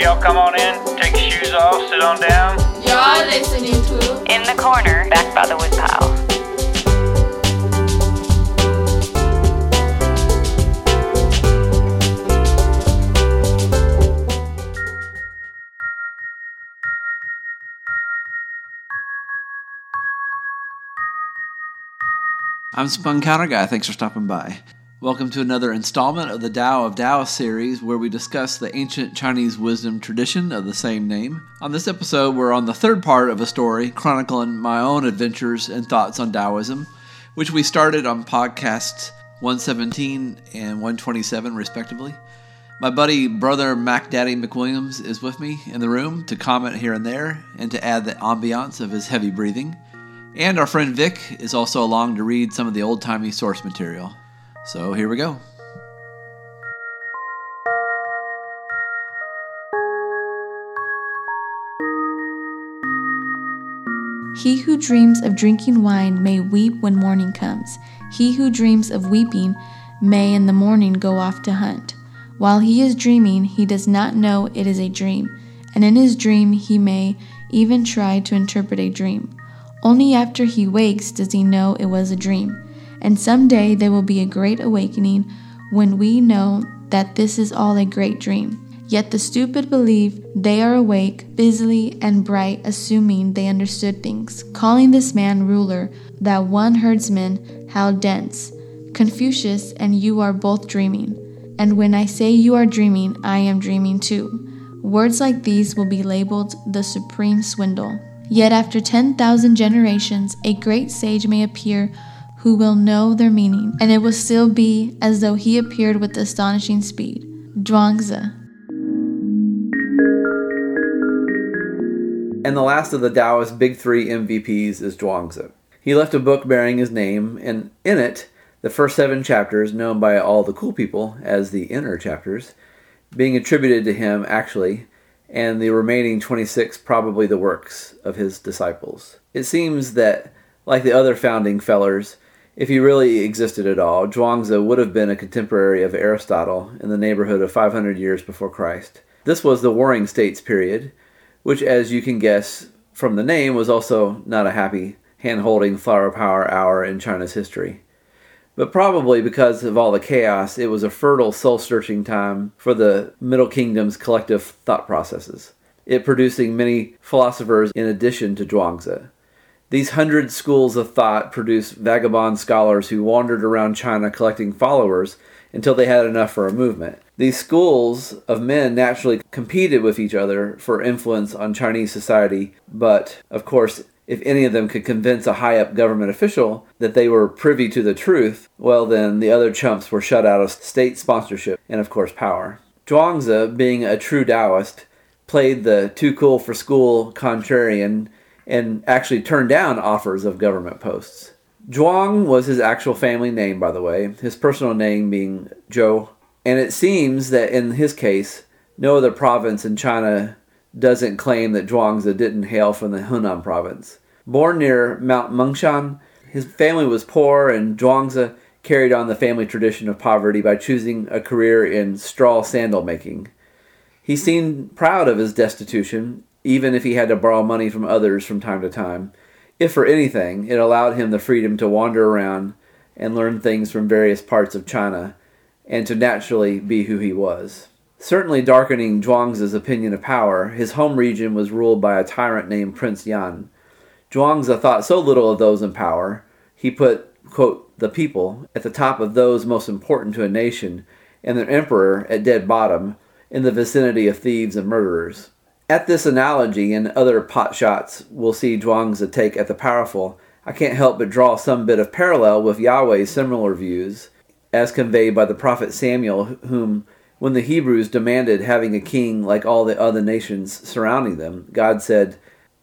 y'all come on in, take your shoes off, sit on down. You're listening to In the corner, back by the woodpile. I'm Spun Counter Guy. Thanks for stopping by. Welcome to another installment of the Tao of Taoists series where we discuss the ancient Chinese wisdom tradition of the same name. On this episode, we're on the third part of a story chronicling my own adventures and thoughts on Taoism, which we started on podcasts 117 and 127, respectively. My buddy, brother Mac Daddy McWilliams, is with me in the room to comment here and there and to add the ambiance of his heavy breathing. And our friend Vic is also along to read some of the old timey source material. So here we go. He who dreams of drinking wine may weep when morning comes. He who dreams of weeping may in the morning go off to hunt. While he is dreaming, he does not know it is a dream, and in his dream he may even try to interpret a dream. Only after he wakes does he know it was a dream. And some day there will be a great awakening when we know that this is all a great dream. Yet the stupid believe they are awake, busily and bright, assuming they understood things, calling this man ruler, that one herdsman, how dense. Confucius and you are both dreaming. And when I say you are dreaming, I am dreaming too. Words like these will be labeled the supreme swindle. Yet after 10,000 generations, a great sage may appear who will know their meaning, and it will still be as though he appeared with astonishing speed. Zhuangzi. And the last of the Taoist big three MVPs is Zhuangzi. He left a book bearing his name, and in it, the first seven chapters, known by all the cool people as the inner chapters, being attributed to him actually, and the remaining 26 probably the works of his disciples. It seems that, like the other founding fellers, if he really existed at all, Zhuangzi would have been a contemporary of Aristotle in the neighborhood of 500 years before Christ. This was the Warring States period, which, as you can guess from the name, was also not a happy hand holding flower power hour in China's history. But probably because of all the chaos, it was a fertile soul searching time for the Middle Kingdom's collective thought processes, it producing many philosophers in addition to Zhuangzi. These hundred schools of thought produced vagabond scholars who wandered around China collecting followers until they had enough for a movement. These schools of men naturally competed with each other for influence on Chinese society, but of course, if any of them could convince a high up government official that they were privy to the truth, well, then the other chumps were shut out of state sponsorship and, of course, power. Zhuangzi, being a true Taoist, played the too cool for school contrarian and actually turned down offers of government posts. Zhuang was his actual family name, by the way, his personal name being Zhou. And it seems that in his case, no other province in China doesn't claim that Zhuangzi didn't hail from the Hunan province. Born near Mount Mengshan, his family was poor, and Zhuangzi carried on the family tradition of poverty by choosing a career in straw sandal making. He seemed proud of his destitution even if he had to borrow money from others from time to time. If for anything, it allowed him the freedom to wander around and learn things from various parts of China, and to naturally be who he was. Certainly darkening Zhuangzi's opinion of power, his home region was ruled by a tyrant named Prince Yan. Zhuangzi thought so little of those in power, he put, quote, the people at the top of those most important to a nation, and their emperor at dead bottom, in the vicinity of thieves and murderers. At this analogy and other pot shots we'll see Zhuangzi take at the powerful, I can't help but draw some bit of parallel with Yahweh's similar views, as conveyed by the prophet Samuel, whom, when the Hebrews demanded having a king like all the other nations surrounding them, God said,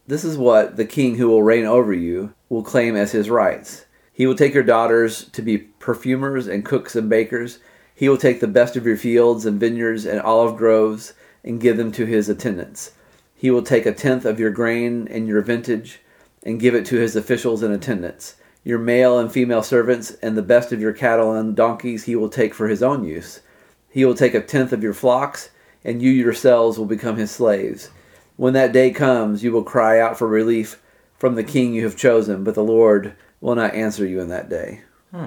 This is what the king who will reign over you will claim as his rights. He will take your daughters to be perfumers and cooks and bakers. He will take the best of your fields and vineyards and olive groves and give them to his attendants. He will take a tenth of your grain and your vintage and give it to his officials and attendants. Your male and female servants and the best of your cattle and donkeys he will take for his own use. He will take a tenth of your flocks and you yourselves will become his slaves. When that day comes, you will cry out for relief from the king you have chosen, but the Lord will not answer you in that day. Hmm.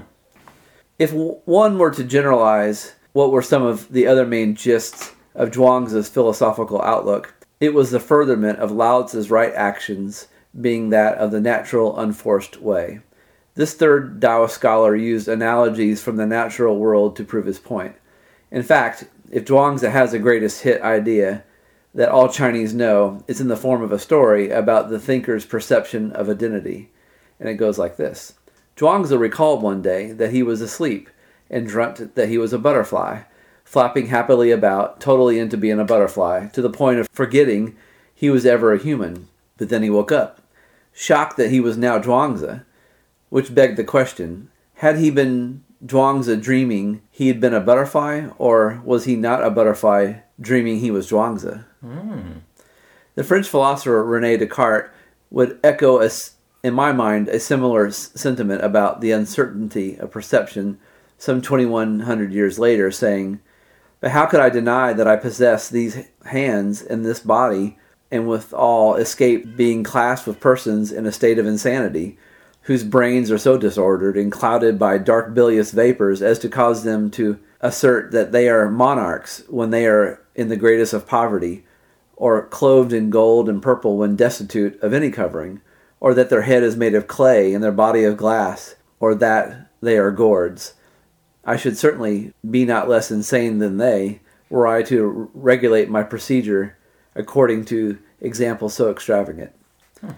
If w- one were to generalize what were some of the other main gists of Zhuangzi's philosophical outlook, it was the furtherment of Lao Tzu's right actions being that of the natural, unforced way. This third Taoist scholar used analogies from the natural world to prove his point. In fact, if Zhuangzi has the greatest hit idea that all Chinese know, it's in the form of a story about the thinker's perception of identity. And it goes like this Zhuangzi recalled one day that he was asleep and dreamt that he was a butterfly, flapping happily about, totally into being a butterfly, to the point of forgetting he was ever a human. But then he woke up, shocked that he was now Zhuangzi, which begged the question had he been Zhuangzi dreaming he had been a butterfly, or was he not a butterfly dreaming he was Zhuangzi? Hmm. The French philosopher Rene Descartes would echo, a in my mind, a similar s- sentiment about the uncertainty of perception some 2100 years later, saying, But how could I deny that I possess these hands and this body, and withal escape being classed with persons in a state of insanity, whose brains are so disordered and clouded by dark bilious vapors as to cause them to assert that they are monarchs when they are in the greatest of poverty, or clothed in gold and purple when destitute of any covering, or that their head is made of clay and their body of glass, or that they are gourds. I should certainly be not less insane than they, were I to regulate my procedure according to examples so extravagant. Hmm.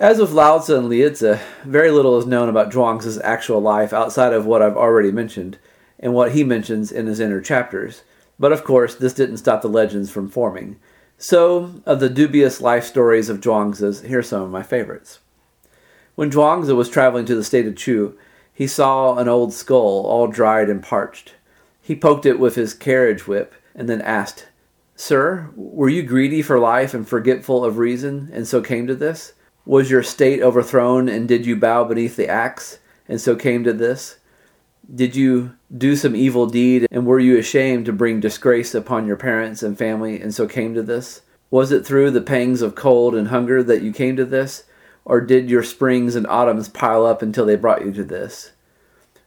As with Lao Tzu and Liezi, very little is known about Zhuangzi's actual life outside of what I've already mentioned and what he mentions in his inner chapters. But of course, this didn't stop the legends from forming. So, of the dubious life stories of Zhuangzi's, here are some of my favorites. When Zhuangzi was traveling to the state of Chu, he saw an old skull all dried and parched. He poked it with his carriage whip and then asked, Sir, were you greedy for life and forgetful of reason, and so came to this? Was your state overthrown, and did you bow beneath the axe, and so came to this? Did you do some evil deed, and were you ashamed to bring disgrace upon your parents and family, and so came to this? Was it through the pangs of cold and hunger that you came to this, or did your springs and autumns pile up until they brought you to this?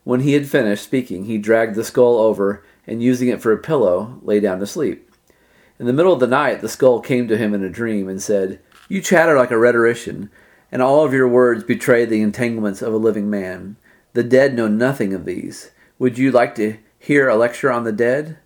When he had finished speaking, he dragged the skull over, and using it for a pillow, lay down to sleep. In the middle of the night, the skull came to him in a dream and said, You chatter like a rhetorician, and all of your words betray the entanglements of a living man. The dead know nothing of these. Would you like to hear a lecture on the dead?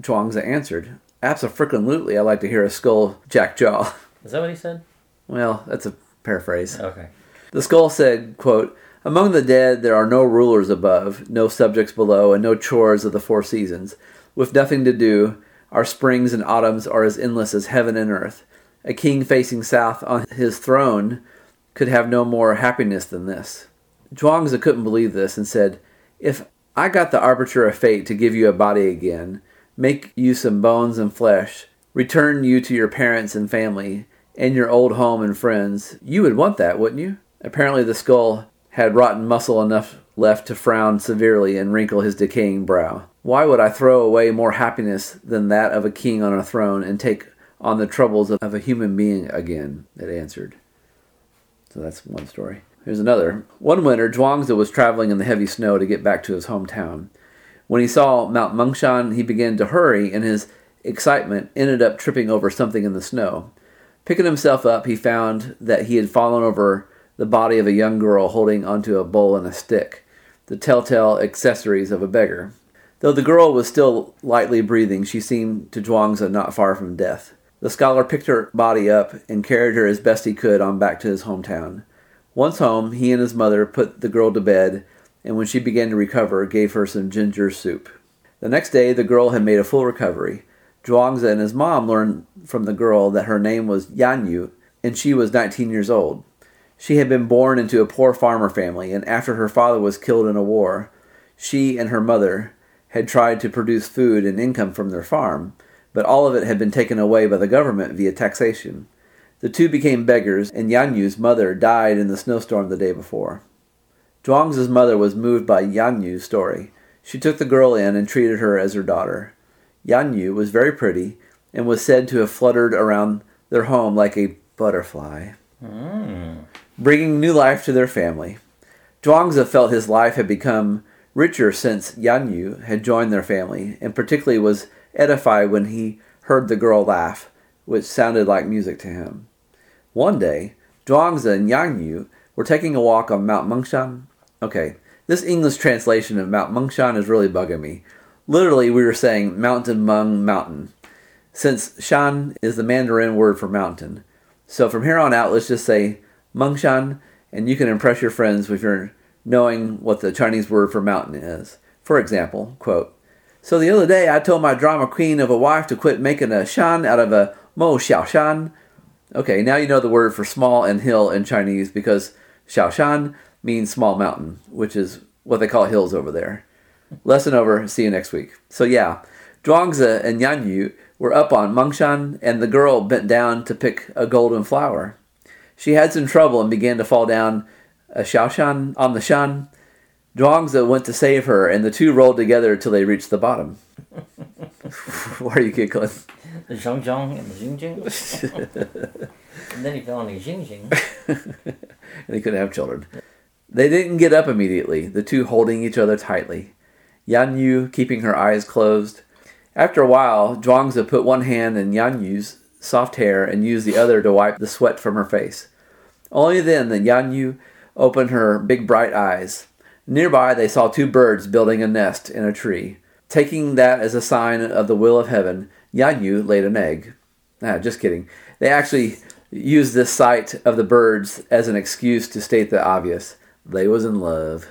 Zhuangzi answered, Absolutely, I'd like to hear a skull jack jaw. Is that what he said? Well, that's a paraphrase. Okay. The skull said, quote, Among the dead there are no rulers above, no subjects below, and no chores of the four seasons. With nothing to do, our springs and autumns are as endless as heaven and earth. A king facing south on his throne could have no more happiness than this. Zhuangzi couldn't believe this and said, If I got the arbiter of fate to give you a body again, make you some bones and flesh, return you to your parents and family, and your old home and friends, you would want that, wouldn't you? Apparently, the skull had rotten muscle enough left to frown severely and wrinkle his decaying brow. Why would I throw away more happiness than that of a king on a throne and take on the troubles of a human being again? It answered. So that's one story. Here's another. One winter, Zhuangzi was traveling in the heavy snow to get back to his hometown. When he saw Mount Mengshan, he began to hurry, and his excitement ended up tripping over something in the snow. Picking himself up, he found that he had fallen over the body of a young girl holding onto a bowl and a stick, the telltale accessories of a beggar. Though the girl was still lightly breathing, she seemed to Zhuangzi not far from death. The scholar picked her body up and carried her as best he could on back to his hometown. Once home, he and his mother put the girl to bed, and when she began to recover, gave her some ginger soup. The next day, the girl had made a full recovery. Zhuangzi and his mom learned from the girl that her name was Yanyu, and she was 19 years old. She had been born into a poor farmer family, and after her father was killed in a war, she and her mother had tried to produce food and income from their farm, but all of it had been taken away by the government via taxation. The two became beggars, and Yanyu's mother died in the snowstorm the day before. Zhuangzi's mother was moved by Yanyu's story. She took the girl in and treated her as her daughter. Yan Yu was very pretty and was said to have fluttered around their home like a butterfly, hmm. bringing new life to their family. Zhuangzi felt his life had become richer since Yan Yu had joined their family, and particularly was edified when he heard the girl laugh, which sounded like music to him. One day, Zhuangzi and Yan Yu were taking a walk on Mount Mengshan. Okay, this English translation of Mount Mengshan is really bugging me. Literally, we were saying Mountain Mung Mountain, since Shan is the Mandarin word for mountain. So from here on out, let's just say Mung Shan, and you can impress your friends with your knowing what the Chinese word for mountain is. For example, quote, So the other day I told my drama queen of a wife to quit making a shan out of a mo xiao shan. Okay, now you know the word for small and hill in Chinese because xiao shan means small mountain, which is what they call hills over there. Lesson over. See you next week. So yeah, Zhuangzi and Yan Yu were up on Mengshan, and the girl bent down to pick a golden flower. She had some trouble and began to fall down a xiaoshan on the shan. Zhuangzi went to save her, and the two rolled together till they reached the bottom. Why are you giggling? The zhang zhang and the zing zing. and then he fell on the zing zing. they couldn't have children. They didn't get up immediately, the two holding each other tightly. Yan Yu keeping her eyes closed. After a while, Zhuangzi put one hand in Yan Yu's soft hair and used the other to wipe the sweat from her face. Only then did Yan Yu open her big bright eyes. Nearby, they saw two birds building a nest in a tree. Taking that as a sign of the will of heaven, Yan Yu laid an egg. Ah, just kidding. They actually used this sight of the birds as an excuse to state the obvious. They was in love.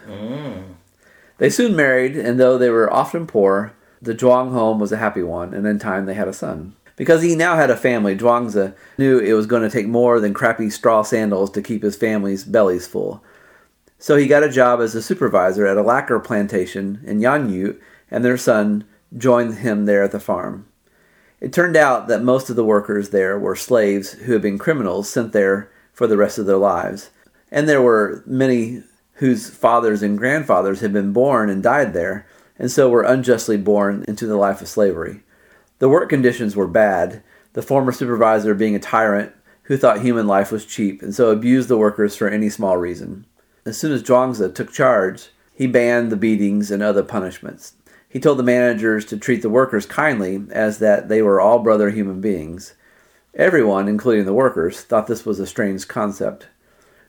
They soon married, and though they were often poor, the Zhuang home was a happy one, and in time they had a son. Because he now had a family, Zhuangzi knew it was going to take more than crappy straw sandals to keep his family's bellies full. So he got a job as a supervisor at a lacquer plantation, in Yan Yu and their son joined him there at the farm. It turned out that most of the workers there were slaves who had been criminals sent there for the rest of their lives, and there were many whose fathers and grandfathers had been born and died there, and so were unjustly born into the life of slavery. The work conditions were bad, the former supervisor being a tyrant who thought human life was cheap and so abused the workers for any small reason. As soon as Zhuangzi took charge, he banned the beatings and other punishments. He told the managers to treat the workers kindly, as that they were all brother human beings. Everyone, including the workers, thought this was a strange concept.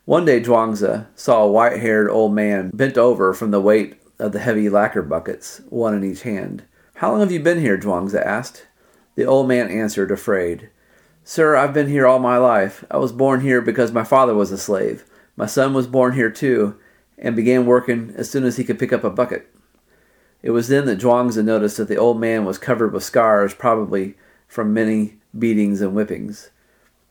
One day Zhuangzi saw a white haired old man bent over from the weight of the heavy lacquer buckets, one in each hand. How long have you been here? Zhuangzi asked. The old man answered, afraid. Sir, I've been here all my life. I was born here because my father was a slave. My son was born here too, and began working as soon as he could pick up a bucket. It was then that Zhuangzi noticed that the old man was covered with scars, probably from many beatings and whippings.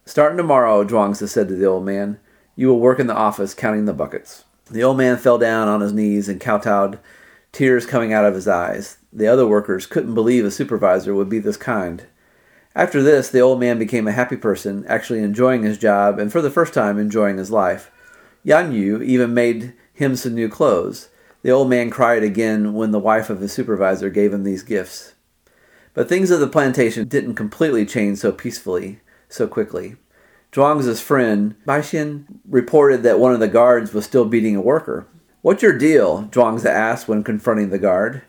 Starting tomorrow, Zhuangzi said to the old man, you will work in the office counting the buckets. The old man fell down on his knees and kowtowed, tears coming out of his eyes. The other workers couldn't believe a supervisor would be this kind. After this, the old man became a happy person, actually enjoying his job and for the first time enjoying his life. Yan Yu even made him some new clothes. The old man cried again when the wife of his supervisor gave him these gifts. But things at the plantation didn't completely change so peacefully, so quickly. Zhuangzi's friend, Baixin, reported that one of the guards was still beating a worker. What's your deal? Zhuangzi asked when confronting the guard.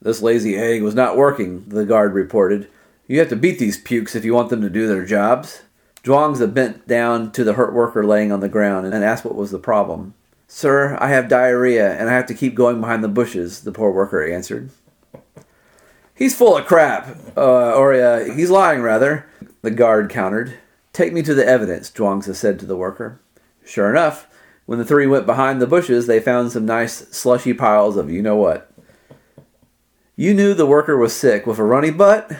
This lazy egg was not working, the guard reported. You have to beat these pukes if you want them to do their jobs. Zhuangzi bent down to the hurt worker laying on the ground and asked what was the problem. Sir, I have diarrhea and I have to keep going behind the bushes, the poor worker answered. He's full of crap, uh, or uh, he's lying, rather, the guard countered. Take me to the evidence, Zhuangzi said to the worker. Sure enough, when the three went behind the bushes, they found some nice slushy piles of you know what. You knew the worker was sick with a runny butt?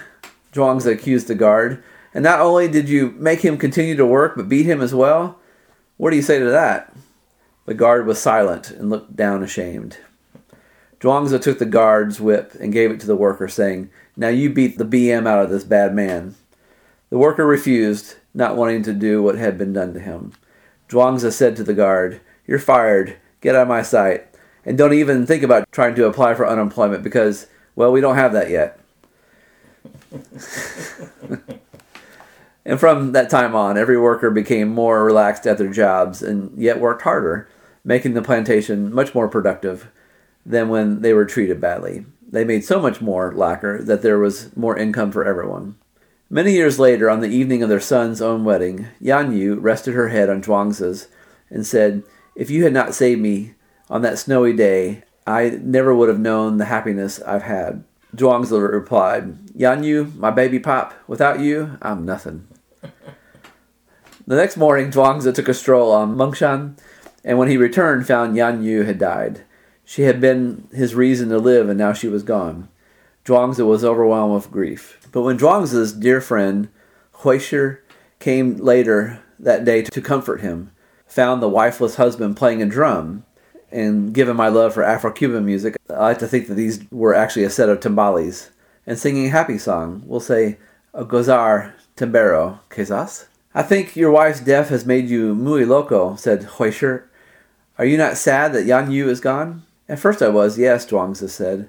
Zhuangzi accused the guard. And not only did you make him continue to work, but beat him as well? What do you say to that? The guard was silent and looked down ashamed. Zhuangzi took the guard's whip and gave it to the worker, saying, Now you beat the BM out of this bad man. The worker refused, not wanting to do what had been done to him. Zhuangzi said to the guard, You're fired. Get out of my sight. And don't even think about trying to apply for unemployment because, well, we don't have that yet. and from that time on, every worker became more relaxed at their jobs and yet worked harder, making the plantation much more productive than when they were treated badly. They made so much more lacquer that there was more income for everyone. Many years later, on the evening of their son's own wedding, Yan Yu rested her head on Zhuangzi's and said, If you had not saved me on that snowy day, I never would have known the happiness I've had. Zhuangzi replied, Yan Yu, my baby pop, without you, I'm nothing. the next morning, Zhuangzi took a stroll on Mengshan, and when he returned, found Yan Yu had died. She had been his reason to live, and now she was gone. Zhuangzi was overwhelmed with grief. But when Zhuangzi's dear friend, Huishi, came later that day to comfort him, found the wifeless husband playing a drum, and given my love for Afro-Cuban music, I like to think that these were actually a set of timbales, and singing a happy song. We'll say, a Gozar Timbero, quizás? I think your wife's death has made you muy loco, said Huishi. Are you not sad that Yan Yu is gone? At first I was, yes, Zhuangzi said.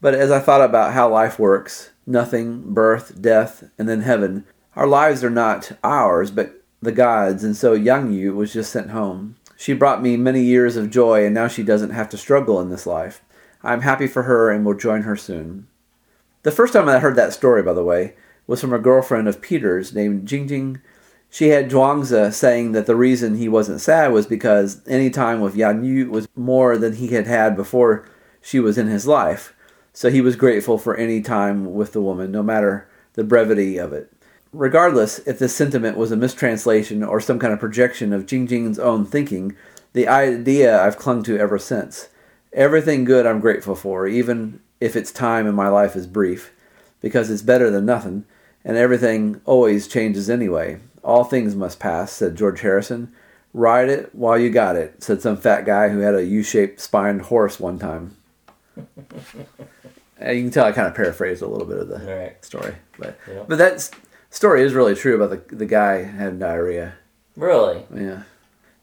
But as I thought about how life works, nothing, birth, death, and then heaven, our lives are not ours, but the God's, and so Yan Yu was just sent home. She brought me many years of joy, and now she doesn't have to struggle in this life. I am happy for her and will join her soon. The first time I heard that story, by the way, was from a girlfriend of Peter's named Jingjing. She had Zhuangzi saying that the reason he wasn't sad was because any time with Yan Yu was more than he had had before she was in his life. So he was grateful for any time with the woman, no matter the brevity of it. Regardless if this sentiment was a mistranslation or some kind of projection of Jingjing's own thinking, the idea I've clung to ever since. Everything good I'm grateful for, even if its time in my life is brief, because it's better than nothing, and everything always changes anyway. All things must pass, said George Harrison. Ride it while you got it, said some fat guy who had a U shaped spined horse one time. Uh, you can tell I kind of paraphrased a little bit of the Right. story, but Yep. but that story is really true about the the guy had diarrhea. Really? Yeah,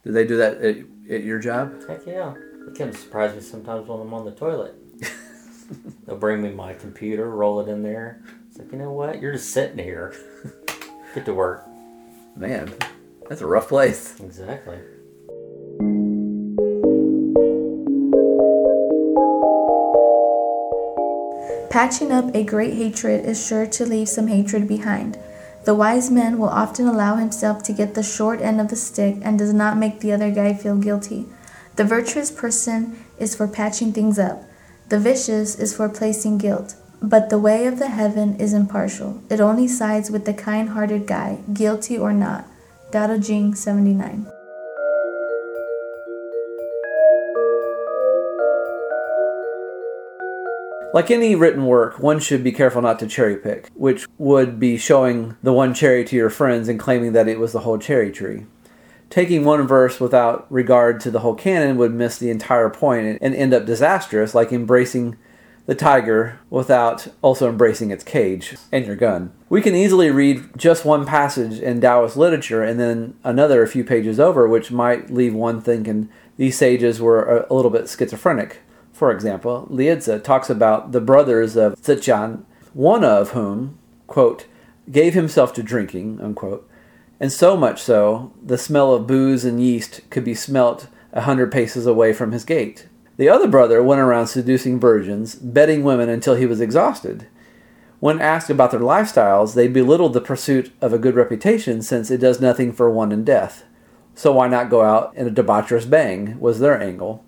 did they do that at, at your job? Heck yeah. It can surprise me sometimes when I'm on the toilet. They'll bring me my computer, roll it in there. It's like, you know what? You're just sitting here. Get to work. Man, that's a rough place. Exactly. Patching up a great hatred is sure to leave some hatred behind. The wise man will often allow himself to get the short end of the stick and does not make the other guy feel guilty. The virtuous person is for patching things up. The vicious is for placing guilt. But the way of the heaven is impartial. It only sides with the kind hearted guy, guilty or not. Dao Jing 79. Like any written work, one should be careful not to cherry pick, which would be showing the one cherry to your friends and claiming that it was the whole cherry tree. Taking one verse without regard to the whole canon would miss the entire point and end up disastrous, like embracing the tiger without also embracing its cage and your gun. We can easily read just one passage in Taoist literature and then another a few pages over, which might leave one thinking these sages were a little bit schizophrenic. For example, Liezi talks about the brothers of Zichan, one of whom, quote, gave himself to drinking, unquote, and so much so, the smell of booze and yeast could be smelt a hundred paces away from his gate. The other brother went around seducing virgins, bedding women until he was exhausted. When asked about their lifestyles, they belittled the pursuit of a good reputation since it does nothing for one in death. So why not go out in a debaucherous bang, was their angle.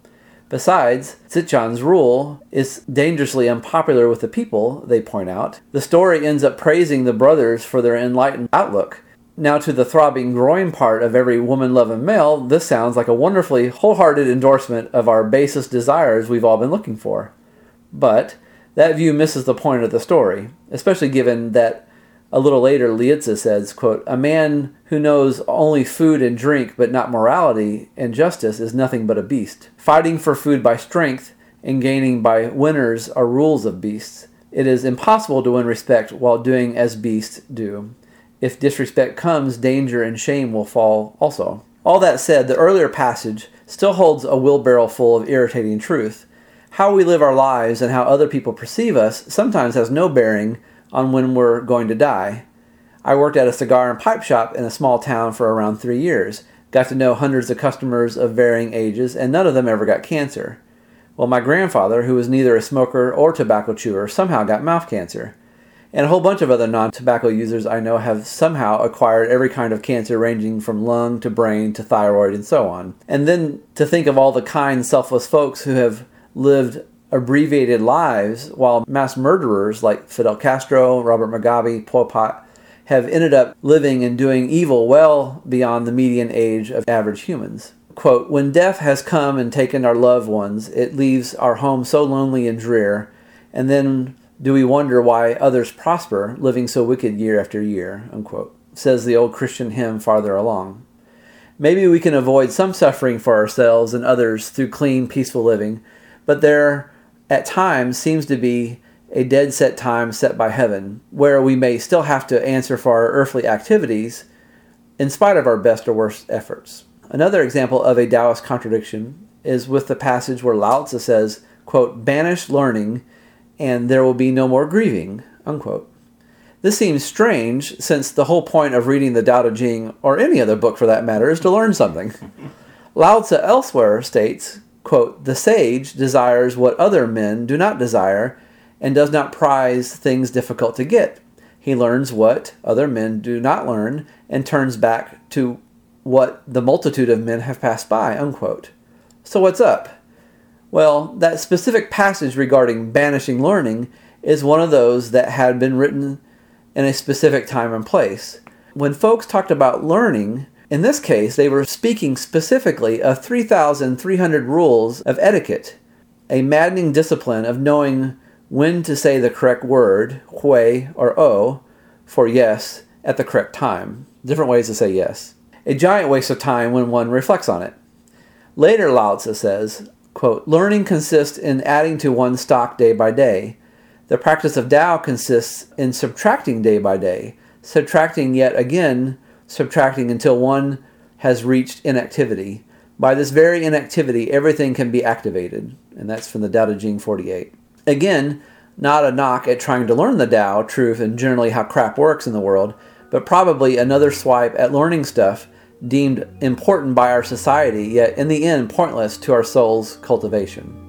Besides, Zichan's rule is dangerously unpopular with the people, they point out. The story ends up praising the brothers for their enlightened outlook. Now, to the throbbing groin part of every woman loving male, this sounds like a wonderfully wholehearted endorsement of our basest desires we've all been looking for. But that view misses the point of the story, especially given that a little later Liezi says, quote, A man who knows only food and drink but not morality and justice is nothing but a beast. Fighting for food by strength and gaining by winners are rules of beasts. It is impossible to win respect while doing as beasts do. If disrespect comes, danger and shame will fall also. All that said, the earlier passage still holds a wheelbarrow full of irritating truth. How we live our lives and how other people perceive us sometimes has no bearing on when we're going to die. I worked at a cigar and pipe shop in a small town for around three years, got to know hundreds of customers of varying ages, and none of them ever got cancer. Well, my grandfather, who was neither a smoker or tobacco chewer, somehow got mouth cancer. And a whole bunch of other non tobacco users I know have somehow acquired every kind of cancer, ranging from lung to brain to thyroid and so on. And then to think of all the kind, selfless folks who have lived abbreviated lives while mass murderers like Fidel Castro, Robert Mugabe, Pol Pot have ended up living and doing evil well beyond the median age of average humans. Quote, when death has come and taken our loved ones, it leaves our home so lonely and drear, and then do we wonder why others prosper, living so wicked year after year, unquote, says the old Christian hymn farther along. Maybe we can avoid some suffering for ourselves and others through clean, peaceful living, but there at times seems to be a dead set time set by heaven, where we may still have to answer for our earthly activities in spite of our best or worst efforts. Another example of a Taoist contradiction is with the passage where Lao Tzu says, quote, banish learning and there will be no more grieving, unquote. This seems strange since the whole point of reading the Tao Te Ching, or any other book for that matter, is to learn something. Lao Tzu elsewhere states, quote, the sage desires what other men do not desire and does not prize things difficult to get. He learns what other men do not learn and turns back to what the multitude of men have passed by. Unquote. So, what's up? Well, that specific passage regarding banishing learning is one of those that had been written in a specific time and place. When folks talked about learning, in this case, they were speaking specifically of 3,300 rules of etiquette, a maddening discipline of knowing when to say the correct word, hui or o, for yes at the correct time. Different ways to say yes. A giant waste of time when one reflects on it. Later, Lao Tzu says, quote, Learning consists in adding to one's stock day by day. The practice of Tao consists in subtracting day by day, subtracting yet again, subtracting until one has reached inactivity. By this very inactivity, everything can be activated. And that's from the Tao Te Ching 48. Again, not a knock at trying to learn the Tao, truth, and generally how crap works in the world, but probably another swipe at learning stuff deemed important by our society, yet in the end pointless to our soul's cultivation.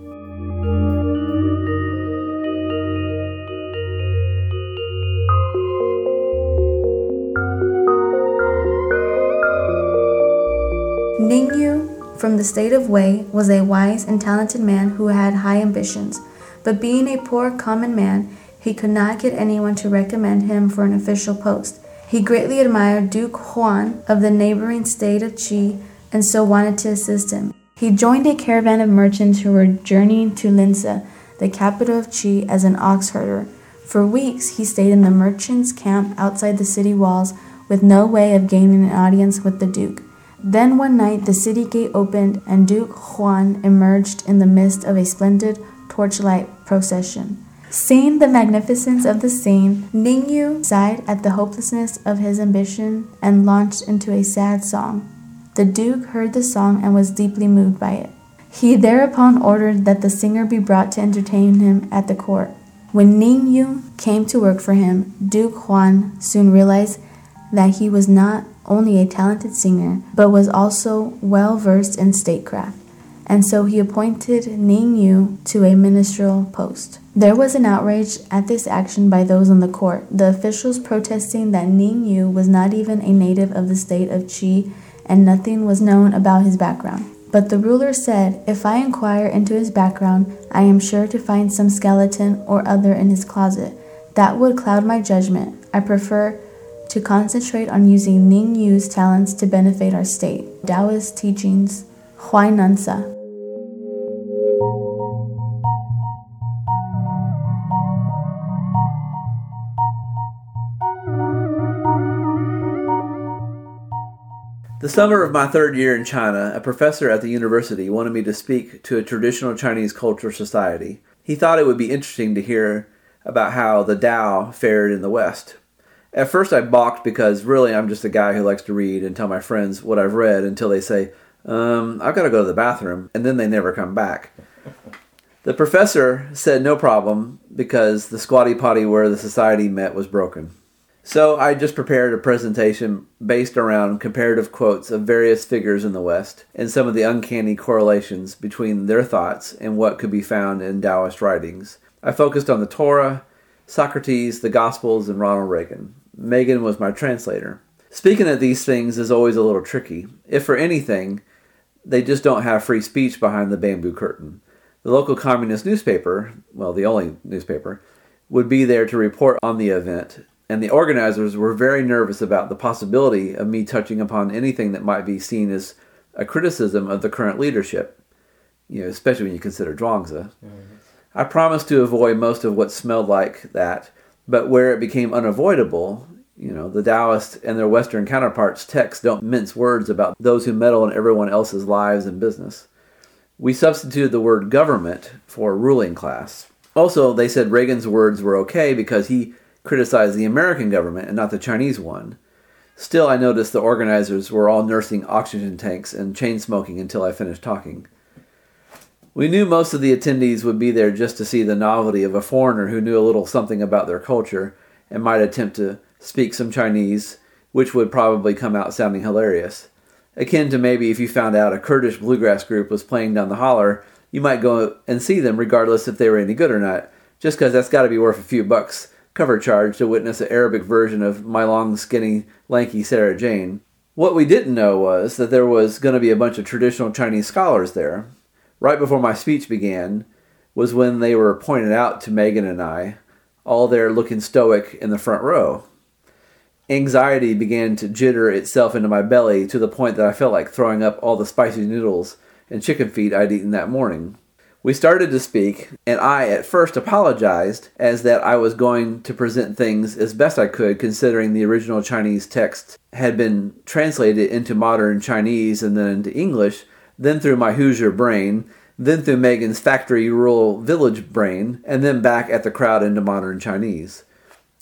From the state of Wei, was a wise and talented man who had high ambitions. But being a poor common man, he could not get anyone to recommend him for an official post. He greatly admired Duke Huan of the neighboring state of Qi and so wanted to assist him. He joined a caravan of merchants who were journeying to Linzi, the capital of Qi, as an ox herder. For weeks he stayed in the merchants' camp outside the city walls with no way of gaining an audience with the Duke. Then one night the city gate opened and Duke Huan emerged in the midst of a splendid torchlight procession. Seeing the magnificence of the scene, Ningyu sighed at the hopelessness of his ambition and launched into a sad song. The Duke heard the song and was deeply moved by it. He thereupon ordered that the singer be brought to entertain him at the court. When Ningyu came to work for him, Duke Huan soon realized that he was not only a talented singer, but was also well versed in statecraft and so he appointed Ning Yu to a ministerial post. There was an outrage at this action by those on the court, the officials protesting that Ning Yu was not even a native of the state of Qi and nothing was known about his background. But the ruler said, If I inquire into his background, I am sure to find some skeleton or other in his closet. That would cloud my judgment. I prefer to concentrate on using Ning Yu's talents to benefit our state. Taoist teachings, Huainanzi. The summer of my third year in China, a professor at the university wanted me to speak to a traditional Chinese culture society. He thought it would be interesting to hear about how the Tao fared in the West. At first, I balked because really I'm just a guy who likes to read and tell my friends what I've read until they say, um, I've got to go to the bathroom, and then they never come back. The professor said no problem because the squatty potty where the society met was broken. So I just prepared a presentation based around comparative quotes of various figures in the West and some of the uncanny correlations between their thoughts and what could be found in Taoist writings. I focused on the Torah, Socrates, the Gospels, and Ronald Reagan. Megan was my translator. Speaking of these things is always a little tricky. If for anything, they just don't have free speech behind the bamboo curtain. The local communist newspaper, well, the only newspaper, would be there to report on the event, and the organizers were very nervous about the possibility of me touching upon anything that might be seen as a criticism of the current leadership, you know, especially when you consider Zhuangzi. Mm-hmm. I promised to avoid most of what smelled like that, but where it became unavoidable, you know, the Taoists and their Western counterparts' texts don't mince words about those who meddle in everyone else's lives and business. We substituted the word government for ruling class. Also, they said Reagan's words were okay because he criticized the American government and not the Chinese one. Still, I noticed the organizers were all nursing oxygen tanks and chain smoking until I finished talking. We knew most of the attendees would be there just to see the novelty of a foreigner who knew a little something about their culture and might attempt to speak some Chinese, which would probably come out sounding hilarious akin to maybe if you found out a Kurdish bluegrass group was playing down the holler, you might go and see them regardless if they were any good or not, just because that's got to be worth a few bucks cover charge to witness an Arabic version of My Long Skinny Lanky Sarah Jane. What we didn't know was that there was going to be a bunch of traditional Chinese scholars there. Right before my speech began was when they were pointed out to Megan and I, all there looking stoic in the front row anxiety began to jitter itself into my belly to the point that I felt like throwing up all the spicy noodles and chicken feet I'd eaten that morning. We started to speak, and I at first apologized as that I was going to present things as best I could considering the original Chinese text had been translated into modern Chinese and then into English, then through my Hoosier brain, then through Megan's factory rural village brain, and then back at the crowd into modern Chinese.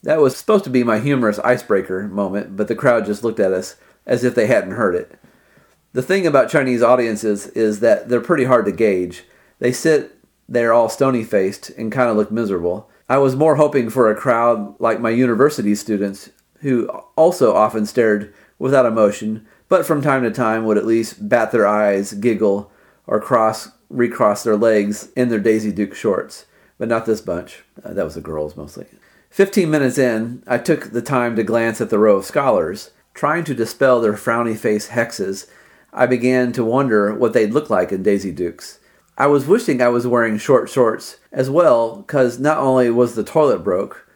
That was supposed to be my humorous icebreaker moment, but the crowd just looked at us as if they hadn't heard it. The thing about Chinese audiences is that they're pretty hard to gauge. They sit there all stony faced and kind of look miserable. I was more hoping for a crowd like my university students, who also often stared without emotion, but from time to time would at least bat their eyes, giggle, or cross recross their legs in their Daisy Duke shorts. But not this bunch. Uh, that was the girls mostly. Fifteen minutes in, I took the time to glance at the row of scholars. Trying to dispel their frowny face hexes, I began to wonder what they'd look like in Daisy Dukes. I was wishing I was wearing short shorts as well, because not only was the toilet broke,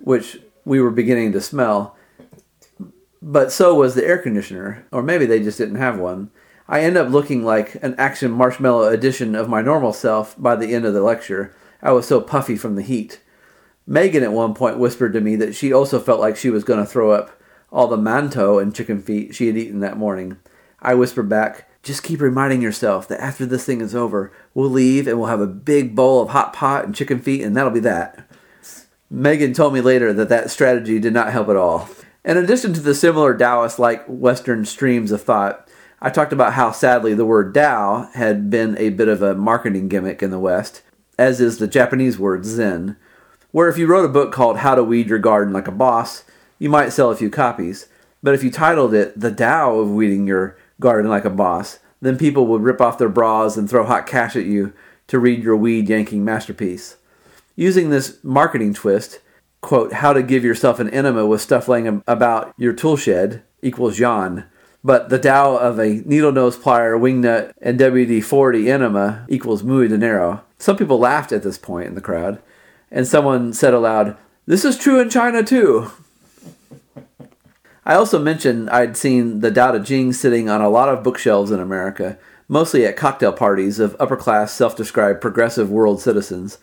which we were beginning to smell, but so was the air conditioner, or maybe they just didn't have one. I end up looking like an action marshmallow edition of my normal self by the end of the lecture. I was so puffy from the heat. Megan at one point whispered to me that she also felt like she was going to throw up all the mantou and chicken feet she had eaten that morning. I whispered back, just keep reminding yourself that after this thing is over, we'll leave and we'll have a big bowl of hot pot and chicken feet, and that'll be that. Megan told me later that that strategy did not help at all. In addition to the similar Taoist like Western streams of thought, I talked about how sadly the word Tao had been a bit of a marketing gimmick in the West, as is the Japanese word Zen where if you wrote a book called How to Weed Your Garden Like a Boss, you might sell a few copies. But if you titled it The Tao of Weeding Your Garden Like a Boss, then people would rip off their bras and throw hot cash at you to read your weed yanking masterpiece. Using this marketing twist, quote, how to give yourself an enema with stuff laying about your tool shed equals yawn. But the Tao of a needle nose plier, wingnut, and WD 40 enema equals muy dinero. Some people laughed at this point in the crowd and someone said aloud, This is true in China too. I also mentioned I'd seen the Tao Te Ching sitting on a lot of bookshelves in America, mostly at cocktail parties of upper class, self described progressive world citizens.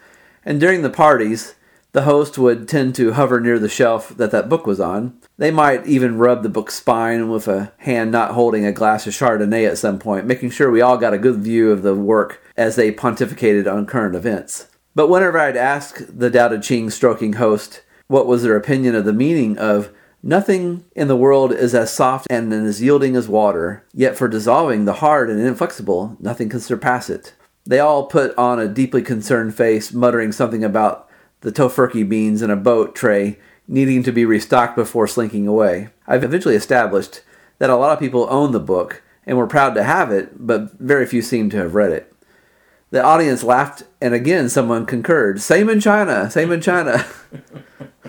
And during the parties, the host would tend to hover near the shelf that that book was on. They might even rub the book's spine with a hand not holding a glass of Chardonnay at some point, making sure we all got a good view of the work as they pontificated on current events. But whenever I'd ask the Te Ching stroking host what was their opinion of the meaning of Nothing in the world is as soft and as yielding as water, yet for dissolving the hard and inflexible, nothing can surpass it. They all put on a deeply concerned face, muttering something about the tofurkey beans in a boat tray needing to be restocked before slinking away. I've eventually established that a lot of people own the book and were proud to have it, but very few seem to have read it. The audience laughed, and again someone concurred. Same in China, same in China.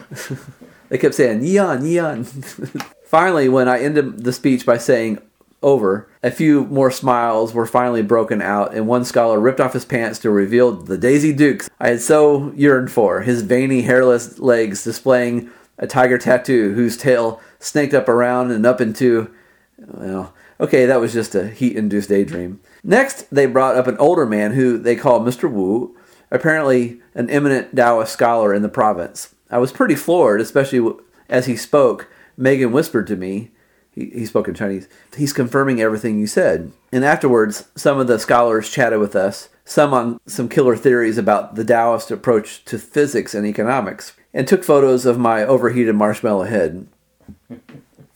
they kept saying, Yian, Yian. finally, when I ended the speech by saying, over, a few more smiles were finally broken out, and one scholar ripped off his pants to reveal the Daisy Dukes I had so yearned for, his veiny, hairless legs displaying a tiger tattoo whose tail snaked up around and up into. Well, okay, that was just a heat induced daydream. Next, they brought up an older man who they called Mr. Wu, apparently an eminent Taoist scholar in the province. I was pretty floored, especially as he spoke. Megan whispered to me, he, he spoke in Chinese. He's confirming everything you said. And afterwards, some of the scholars chatted with us, some on some killer theories about the Taoist approach to physics and economics, and took photos of my overheated marshmallow head.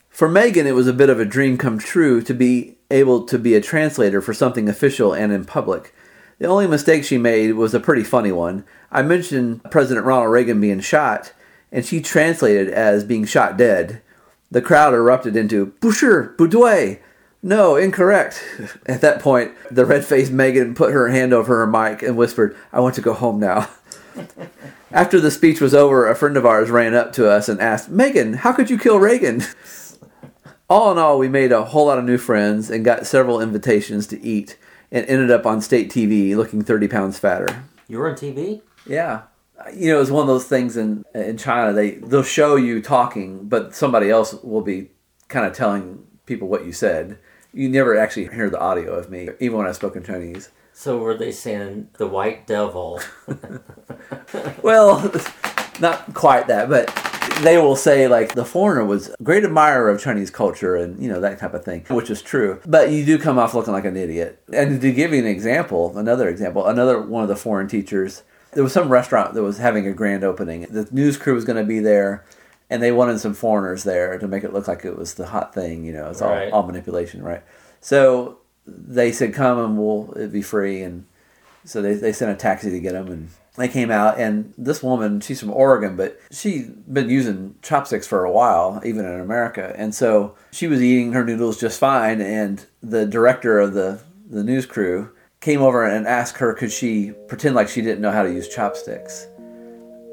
For Megan, it was a bit of a dream come true to be able to be a translator for something official and in public. The only mistake she made was a pretty funny one. I mentioned President Ronald Reagan being shot, and she translated as being shot dead. The crowd erupted into Boucher, Boudouet. No, incorrect. At that point, the red faced Megan put her hand over her mic and whispered, I want to go home now. After the speech was over, a friend of ours ran up to us and asked, Megan, how could you kill Reagan? all in all, we made a whole lot of new friends and got several invitations to eat and ended up on state TV looking 30 pounds fatter. You were on TV? Yeah you know, it's one of those things in in China. They they'll show you talking, but somebody else will be kind of telling people what you said. You never actually hear the audio of me, even when I spoke in Chinese. So were they saying the white devil? well, not quite that, but they will say like the foreigner was a great admirer of Chinese culture and you know that type of thing, which is true. But you do come off looking like an idiot. And to give you an example, another example, another one of the foreign teachers there was some restaurant that was having a grand opening. The news crew was going to be there, and they wanted some foreigners there to make it look like it was the hot thing. You know, it's all, all manipulation, right? So they said, "Come and we'll it'd be free." And so they they sent a taxi to get them, and they came out. And this woman, she's from Oregon, but she's been using chopsticks for a while, even in America. And so she was eating her noodles just fine. And the director of the the news crew came over and asked her could she pretend like she didn't know how to use chopsticks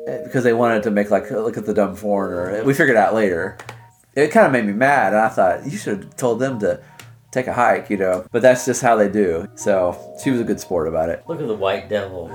eh, because they wanted to make like look at the dumb foreigner. We figured out later. It kind of made me mad, and I thought you should have told them to take a hike, you know. But that's just how they do. So she was a good sport about it. Look at the white devil.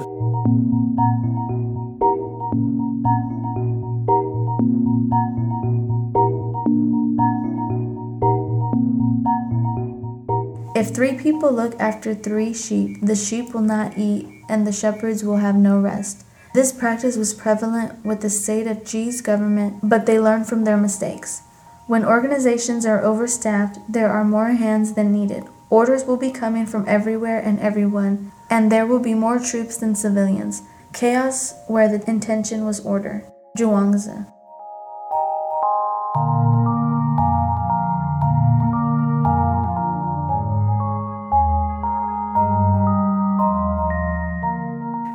If three people look after three sheep, the sheep will not eat, and the shepherds will have no rest. This practice was prevalent with the state of Xi's government, but they learned from their mistakes. When organizations are overstaffed, there are more hands than needed. Orders will be coming from everywhere and everyone, and there will be more troops than civilians. Chaos where the intention was order. Zhuangzi.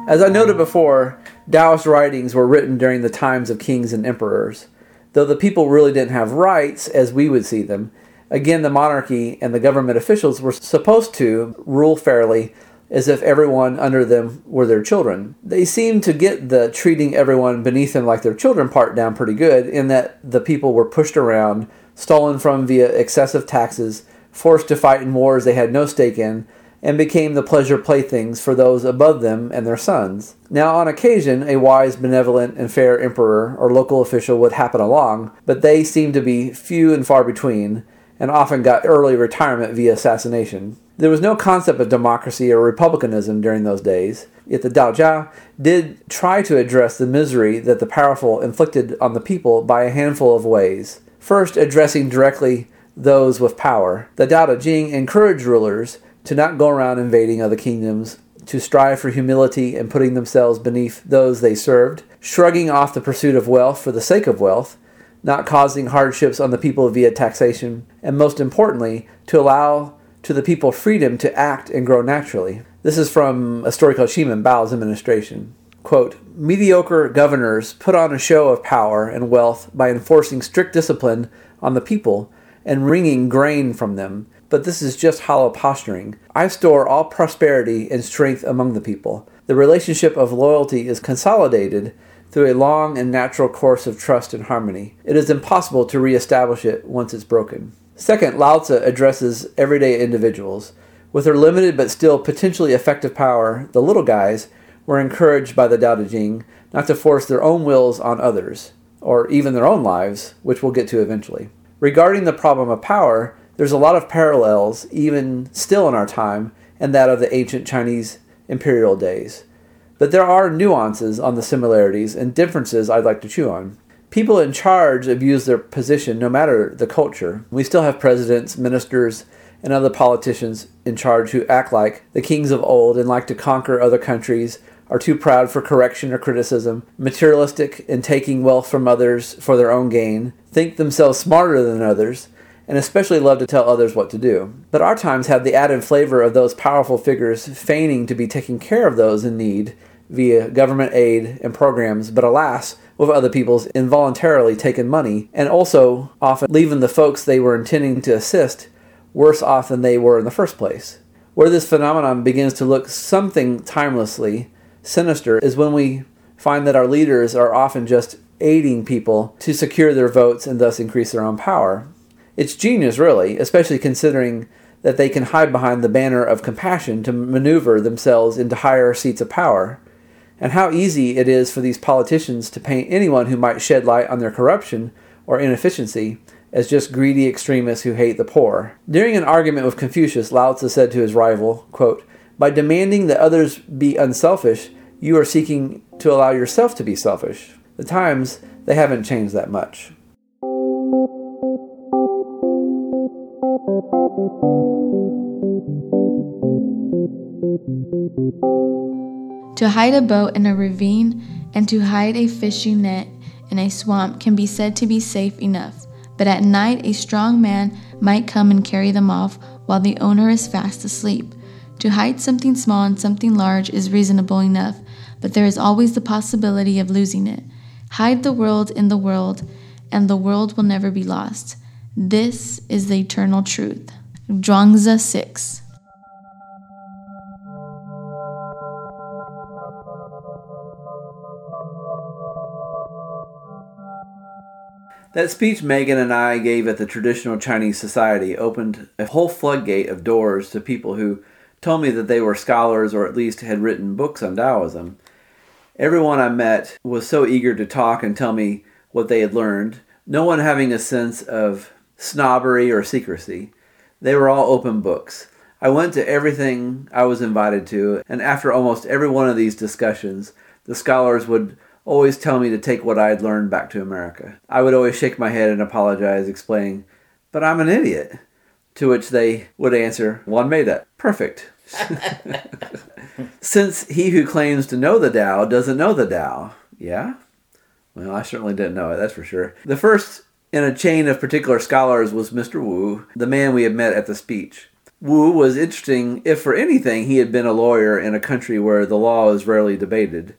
As I noted before, Taoist writings were written during the times of kings and emperors. Though the people really didn't have rights as we would see them, again, the monarchy and the government officials were supposed to rule fairly as if everyone under them were their children. They seemed to get the treating everyone beneath them like their children part down pretty good, in that the people were pushed around, stolen from via excessive taxes, forced to fight in wars they had no stake in, and became the pleasure playthings for those above them and their sons. Now, on occasion, a wise, benevolent, and fair emperor or local official would happen along, but they seemed to be few and far between, and often got early retirement via assassination. There was no concept of democracy or republicanism during those days, yet the Daojia did try to address the misery that the powerful inflicted on the people by a handful of ways. First, addressing directly those with power. The Tao Te Ching encouraged rulers to not go around invading other kingdoms, to strive for humility and putting themselves beneath those they served, shrugging off the pursuit of wealth for the sake of wealth, not causing hardships on the people via taxation, and most importantly, to allow to the people freedom to act and grow naturally. This is from a story called Ximen Bao's administration. Quote, mediocre governors put on a show of power and wealth by enforcing strict discipline on the people and wringing grain from them. But this is just hollow posturing. I store all prosperity and strength among the people. The relationship of loyalty is consolidated through a long and natural course of trust and harmony. It is impossible to reestablish it once it's broken. Second, Lao Tzu addresses everyday individuals. With their limited but still potentially effective power, the little guys were encouraged by the Tao Te Ching not to force their own wills on others, or even their own lives, which we'll get to eventually. Regarding the problem of power, there's a lot of parallels, even still in our time, and that of the ancient Chinese imperial days. But there are nuances on the similarities and differences I'd like to chew on. People in charge abuse their position no matter the culture. We still have presidents, ministers, and other politicians in charge who act like the kings of old and like to conquer other countries, are too proud for correction or criticism, materialistic in taking wealth from others for their own gain, think themselves smarter than others, and especially love to tell others what to do. But our times have the added flavor of those powerful figures feigning to be taking care of those in need via government aid and programs, but alas, with other people's involuntarily taken money, and also often leaving the folks they were intending to assist worse off than they were in the first place. Where this phenomenon begins to look something timelessly sinister is when we find that our leaders are often just aiding people to secure their votes and thus increase their own power. It's genius, really, especially considering that they can hide behind the banner of compassion to maneuver themselves into higher seats of power and how easy it is for these politicians to paint anyone who might shed light on their corruption or inefficiency as just greedy extremists who hate the poor. During an argument with Confucius, Lao Tzu said to his rival, quote, By demanding that others be unselfish, you are seeking to allow yourself to be selfish. The times, they haven't changed that much. To hide a boat in a ravine and to hide a fishing net in a swamp can be said to be safe enough, but at night a strong man might come and carry them off while the owner is fast asleep. To hide something small and something large is reasonable enough, but there is always the possibility of losing it. Hide the world in the world, and the world will never be lost. This is the eternal truth. Zhuangzi 6. That speech Megan and I gave at the traditional Chinese society opened a whole floodgate of doors to people who told me that they were scholars or at least had written books on Taoism. Everyone I met was so eager to talk and tell me what they had learned, no one having a sense of snobbery or secrecy. They were all open books. I went to everything I was invited to, and after almost every one of these discussions, the scholars would always tell me to take what I had learned back to America. I would always shake my head and apologize, explaining, But I'm an idiot. To which they would answer, One made it. Perfect. Since he who claims to know the Tao doesn't know the Tao. Yeah? Well, I certainly didn't know it, that's for sure. The first in a chain of particular scholars was Mr. Wu, the man we had met at the speech. Wu was interesting if for anything he had been a lawyer in a country where the law is rarely debated.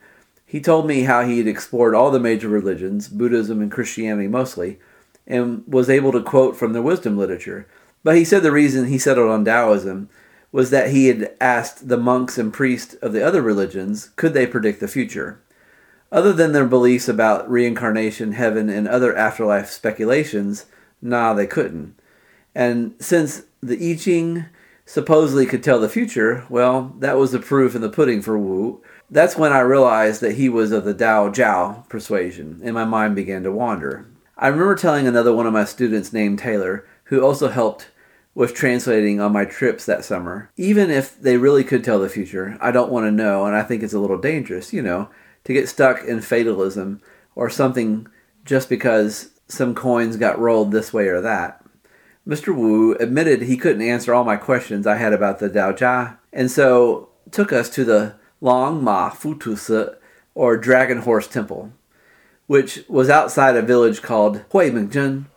He told me how he had explored all the major religions, Buddhism and Christianity mostly, and was able to quote from their wisdom literature. But he said the reason he settled on Taoism was that he had asked the monks and priests of the other religions could they predict the future. Other than their beliefs about reincarnation, heaven, and other afterlife speculations, nah, they couldn't. And since the I Ching supposedly could tell the future, well, that was the proof in the pudding for Wu. That's when I realized that he was of the Dao Jiao persuasion, and my mind began to wander. I remember telling another one of my students named Taylor, who also helped with translating on my trips that summer. Even if they really could tell the future, I don't want to know, and I think it's a little dangerous, you know, to get stuck in fatalism or something just because some coins got rolled this way or that. Mr. Wu admitted he couldn't answer all my questions I had about the Dao Jia, and so took us to the Long Ma Futu or Dragon Horse Temple, which was outside a village called Huimengzhen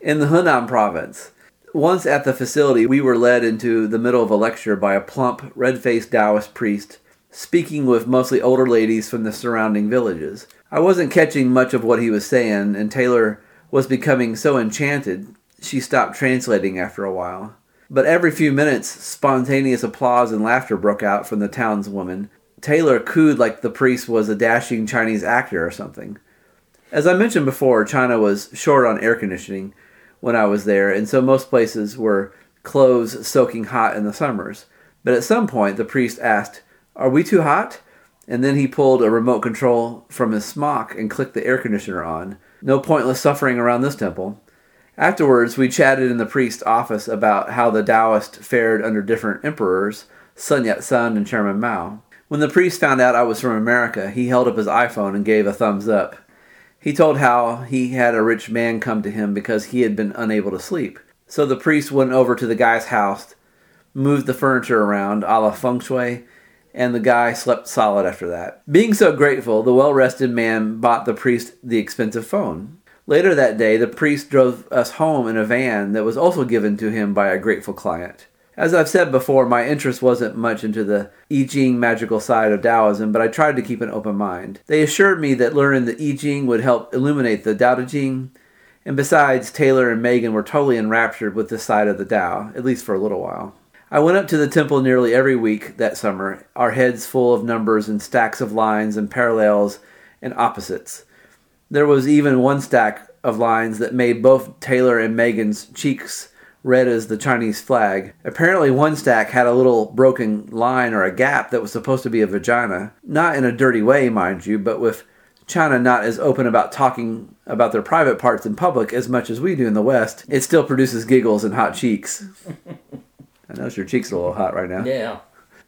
in the Henan province. Once at the facility, we were led into the middle of a lecture by a plump, red faced Taoist priest, speaking with mostly older ladies from the surrounding villages. I wasn't catching much of what he was saying, and Taylor was becoming so enchanted she stopped translating after a while. But every few minutes, spontaneous applause and laughter broke out from the townswomen. Taylor cooed like the priest was a dashing Chinese actor or something. As I mentioned before, China was short on air conditioning when I was there, and so most places were clothes soaking hot in the summers. But at some point, the priest asked, Are we too hot? And then he pulled a remote control from his smock and clicked the air conditioner on. No pointless suffering around this temple. Afterwards, we chatted in the priest's office about how the Taoist fared under different emperors, Sun Yat sen and Chairman Mao. When the priest found out I was from America, he held up his iPhone and gave a thumbs up. He told how he had a rich man come to him because he had been unable to sleep. So the priest went over to the guy's house, moved the furniture around a la feng shui, and the guy slept solid after that. Being so grateful, the well rested man bought the priest the expensive phone. Later that day, the priest drove us home in a van that was also given to him by a grateful client. As I've said before, my interest wasn't much into the I Ching magical side of Taoism, but I tried to keep an open mind. They assured me that learning the I Ching would help illuminate the Tao Te Ching, and besides, Taylor and Megan were totally enraptured with this side of the Tao, at least for a little while. I went up to the temple nearly every week that summer, our heads full of numbers and stacks of lines and parallels and opposites. There was even one stack of lines that made both Taylor and Megan's cheeks red as the Chinese flag. Apparently, one stack had a little broken line or a gap that was supposed to be a vagina. Not in a dirty way, mind you, but with China not as open about talking about their private parts in public as much as we do in the West, it still produces giggles and hot cheeks. I notice your cheeks are a little hot right now. Yeah.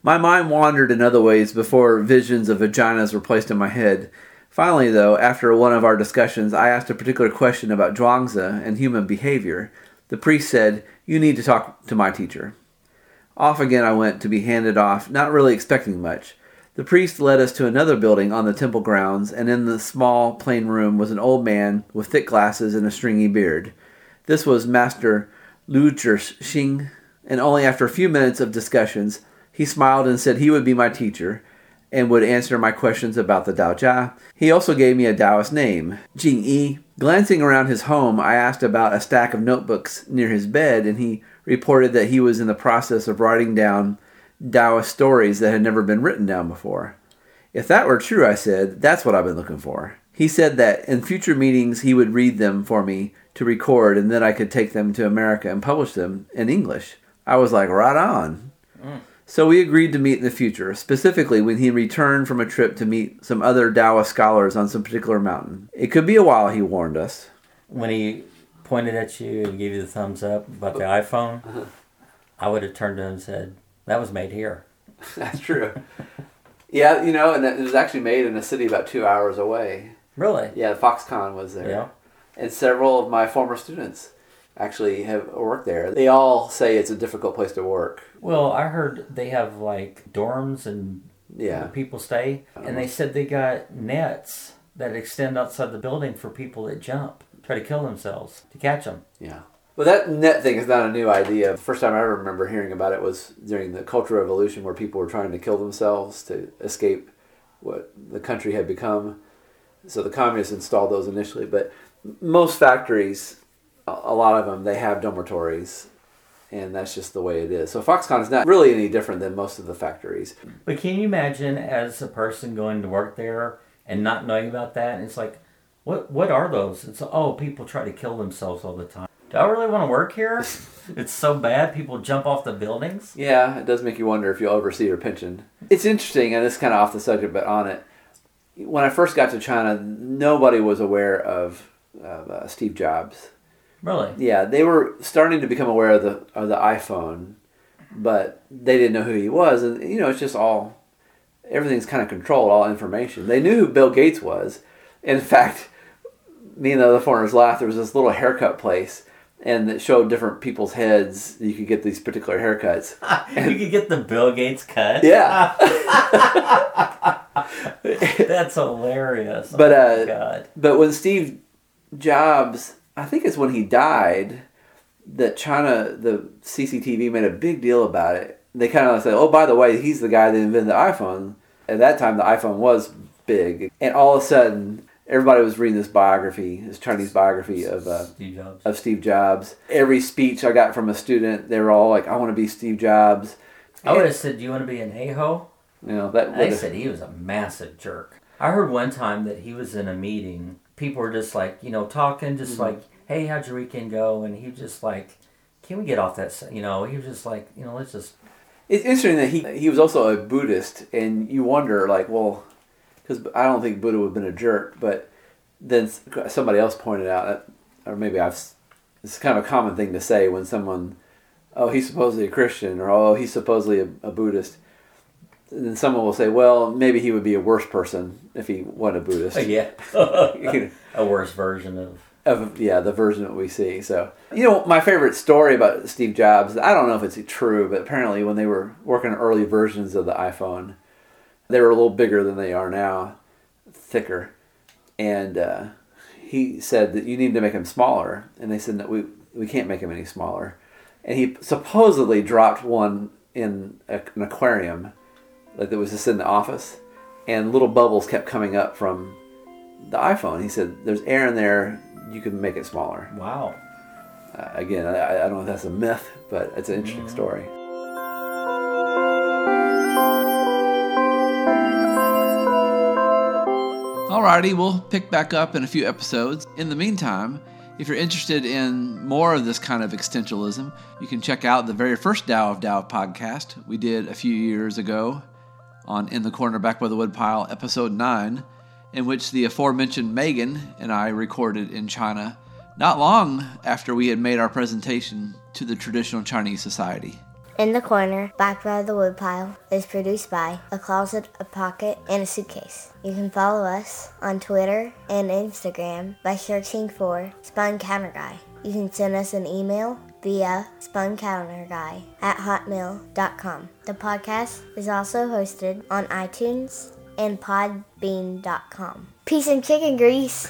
My mind wandered in other ways before visions of vaginas were placed in my head. Finally, though, after one of our discussions, I asked a particular question about Zhuangzi and human behavior. The priest said, You need to talk to my teacher. Off again I went to be handed off, not really expecting much. The priest led us to another building on the temple grounds, and in the small, plain room was an old man with thick glasses and a stringy beard. This was Master Lu Xing, and only after a few minutes of discussions, he smiled and said he would be my teacher and would answer my questions about the Dao Jia. He also gave me a Taoist name, Jing Yi. Glancing around his home, I asked about a stack of notebooks near his bed, and he reported that he was in the process of writing down Taoist stories that had never been written down before. If that were true, I said, that's what I've been looking for. He said that in future meetings he would read them for me to record, and then I could take them to America and publish them in English. I was like, right on. Mm. So we agreed to meet in the future, specifically when he returned from a trip to meet some other Taoist scholars on some particular mountain. It could be a while, he warned us. When he pointed at you and gave you the thumbs up about the iPhone, uh-huh. I would have turned to him and said, That was made here. That's true. yeah, you know, and it was actually made in a city about two hours away. Really? Yeah, Foxconn was there. Yeah. And several of my former students actually have worked there. They all say it's a difficult place to work. Well, I heard they have like dorms and yeah, people stay, and they said they got nets that extend outside the building for people that jump, try to kill themselves to catch them. Yeah. Well, that net thing is not a new idea. The first time I ever remember hearing about it was during the Cultural Revolution, where people were trying to kill themselves to escape what the country had become. So the communists installed those initially, but most factories a lot of them they have dormitories and that's just the way it is. So Foxconn is not really any different than most of the factories. But can you imagine as a person going to work there and not knowing about that? And it's like, what what are those? It's oh, people try to kill themselves all the time. Do I really want to work here? it's so bad. People jump off the buildings. Yeah, it does make you wonder if you'll ever see your pension. It's interesting, and it's kind of off the subject, but on it. When I first got to China, nobody was aware of, of uh, Steve Jobs Really? Yeah, they were starting to become aware of the of the iPhone, but they didn't know who he was, and you know it's just all everything's kind of controlled, all information. They knew who Bill Gates was. In fact, me and the other foreigners laughed. There was this little haircut place, and it showed different people's heads. You could get these particular haircuts. you could get the Bill Gates cut. Yeah. That's hilarious. But oh uh, but when Steve Jobs I think it's when he died, that China, the CCTV made a big deal about it. They kind of said, "Oh, by the way, he's the guy that invented the iPhone." At that time, the iPhone was big, and all of a sudden, everybody was reading this biography, this Chinese biography of uh, Steve Jobs. of Steve Jobs. Every speech I got from a student, they were all like, "I want to be Steve Jobs." I would have said, "Do you want to be an a-ho?" You know that. I would've- said he was a massive jerk. I heard one time that he was in a meeting. People were just like, you know, talking, just Mm-hmm. like, "Hey, how'd your weekend go?" And he was just like, "Can we get off that?" You know, he was just like, you know, let's just. It's interesting that he he was also a Buddhist, and you wonder like, well, because I don't think Buddha would have been a jerk, but then somebody else pointed out, that, or maybe I've it's kind of a common thing to say when someone, oh, he's supposedly a Christian, or oh, he's supposedly a, a Buddhist. And then someone will say, well, maybe he would be a worse person if he wasn't a Buddhist. Yeah, You know, a worse version of. Of yeah the version that we see. So you know my favorite story about steve jobs i don't know if it's true but apparently when they were working on early versions of the iphone they were a little bigger than they are now thicker. And uh, he said that you need to make them smaller. And they said that we we can't make them any smaller. And he supposedly dropped one in a, an aquarium like that was just in the office. And little bubbles kept coming up from the iPhone. He said, "There's air in there. You can make it smaller." Wow. Uh, again, I, I don't know if that's a myth, but it's an interesting story. Alrighty, we'll pick back up in a few episodes. In the meantime, if you're interested in more of this kind of existentialism, you can check out the very first Tao of Tao podcast we did a few years ago on In the Corner Back by the Woodpile, episode 9, in which the aforementioned Megan and I recorded in China not long after we had made our presentation to the traditional Chinese society. In the Corner, Back by the Woodpile, is produced by A Closet, a Pocket, and a Suitcase. You can follow us on Twitter and Instagram by searching for Spun Counter Guy. You can send us an email via spuncounterguy at hotmail.com. The podcast is also hosted on iTunes and podbean.com. Peace and chicken grease!